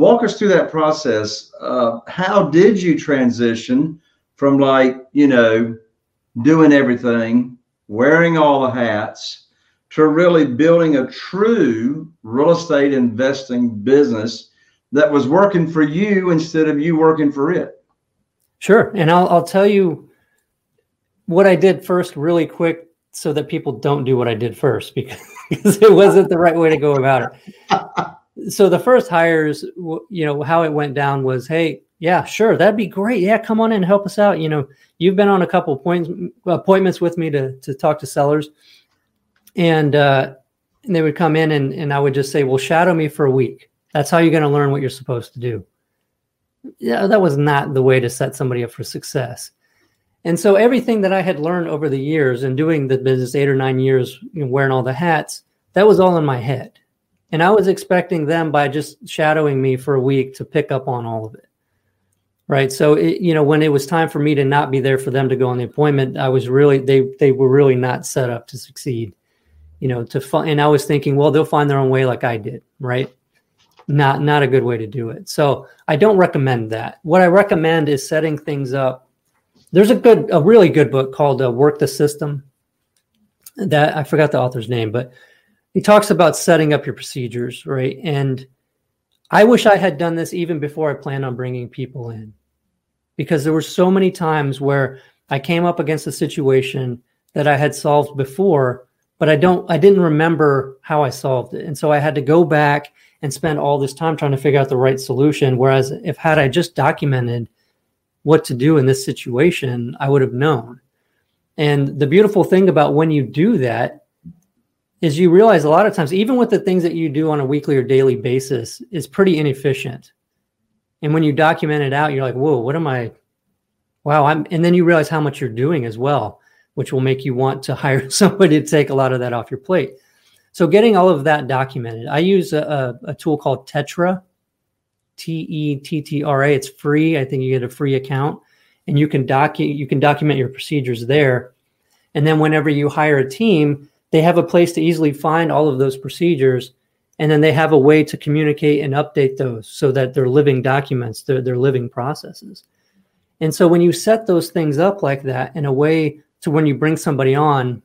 Walk us through that process. Uh, how did you transition from like, you know, doing everything, wearing all the hats, to really building a true real estate investing business that was working for you instead of you working for it. Sure. And I'll, I'll tell you what I did first, really quick, so that people don't do what I did first because, because it wasn't the right way to go about it. so the first hires, you know, how it went down was, hey, yeah, sure, that'd be great. Yeah, come on in, help us out. You know, you've been on a couple points, appointments with me to to talk to sellers and uh, and they would come in and, and I would just say, well, shadow me for a week. That's how you're going to learn what you're supposed to do. Yeah, that was not the way to set somebody up for success. And so everything that I had learned over the years and doing the business eight or nine years, you know, wearing all the hats, that was all in my head. And I was expecting them by just shadowing me for a week to pick up on all of it. Right. So, it, you know, when it was time for me to not be there for them to go on the appointment, I was really, they, they were really not set up to succeed you know, to find, and I was thinking, well, they'll find their own way like I did, right? Not, not a good way to do it. So I don't recommend that. What I recommend is setting things up. There's a good, a really good book called uh, Work the System. That I forgot the author's name, but he talks about setting up your procedures, right? And I wish I had done this even before I planned on bringing people in, because there were so many times where I came up against a situation that I had solved before but I don't I didn't remember how I solved it. And so I had to go back and spend all this time trying to figure out the right solution. Whereas if had I just documented what to do in this situation, I would have known. And the beautiful thing about when you do that is you realize a lot of times, even with the things that you do on a weekly or daily basis, is pretty inefficient. And when you document it out, you're like, whoa, what am I? Wow, I'm and then you realize how much you're doing as well which will make you want to hire somebody to take a lot of that off your plate. So, getting all of that documented, I use a, a, a tool called Tettra, T E T T R A. It's free. I think you get a free account, and you can docu- you can document your procedures there. And then, whenever you hire a team, they have a place to easily find all of those procedures, and then they have a way to communicate and update those so that they're living documents, they're, they're living processes. And so, when you set those things up like that in a way to when you bring somebody on,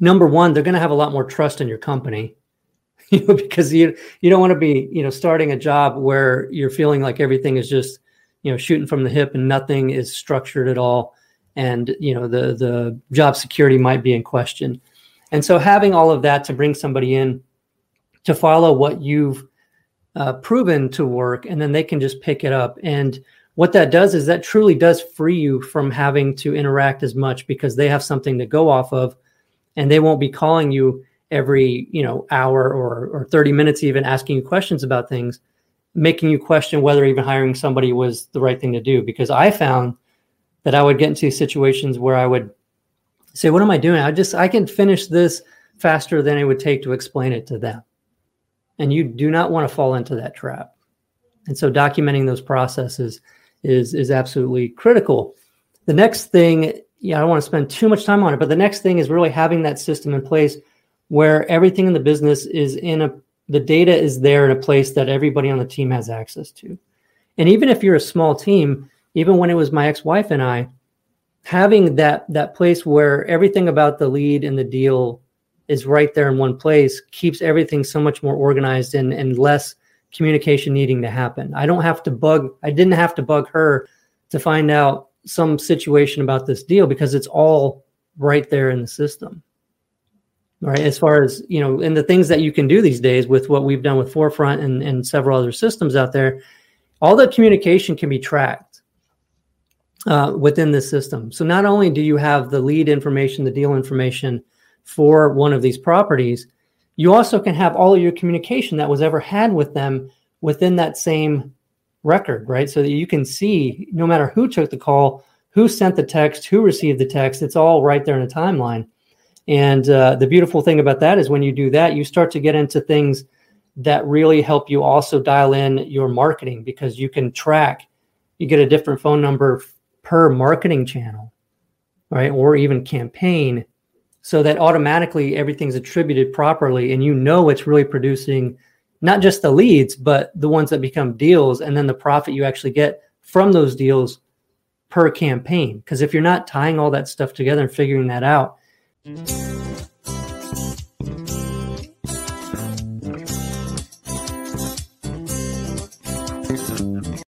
number one, they're going to have a lot more trust in your company, you know, because you you don't want to be you know starting a job where you're feeling like everything is just you know shooting from the hip and nothing is structured at all, and you know the the job security might be in question. And so having all of that to bring somebody in to follow what you've uh, proven to work, and then they can just pick it up. And what that does is that truly does free you from having to interact as much because they have something to go off of, and they won't be calling you every you know hour or or 30 minutes even asking you questions about things making you question whether even hiring somebody was the right thing to do because i found that i would get into situations where i would say what am i doing? I just i can finish this faster than it would take to explain it to them. And you do not want to fall into that trap. And so documenting those processes is is absolutely critical. The next thing yeah i don't want to spend too much time on it but the next thing is really having that system in place where everything in the business is in a the data is there in a place that everybody on the team has access to. And even if you're a small team, even when it was my ex-wife and I, having that that place where everything about the lead and the deal is right there in one place keeps everything so much more organized and, and less communication needing to happen. I don't have to bug, I didn't have to bug her to find out some situation about this deal because it's all right there in the system right as far as you know and the things that you can do these days with what we've done with forefront and, and several other systems out there all the communication can be tracked uh, within the system. So not only do you have the lead information the deal information for one of these properties you also can have all of your communication that was ever had with them within that same record right? So that you can see no matter who took the call who sent the text who received the text it's all right there in a timeline. And uh, the beautiful thing about that is when you do that, you start to get into things that really help you also dial in your marketing because you can track, you get a different phone number per marketing channel, right? Or even campaign so that automatically everything's attributed properly and you know it's really producing not just the leads, but the ones that become deals and then the profit you actually get from those deals per campaign. Because if you're not tying all that stuff together and figuring that out, Mm-hmm.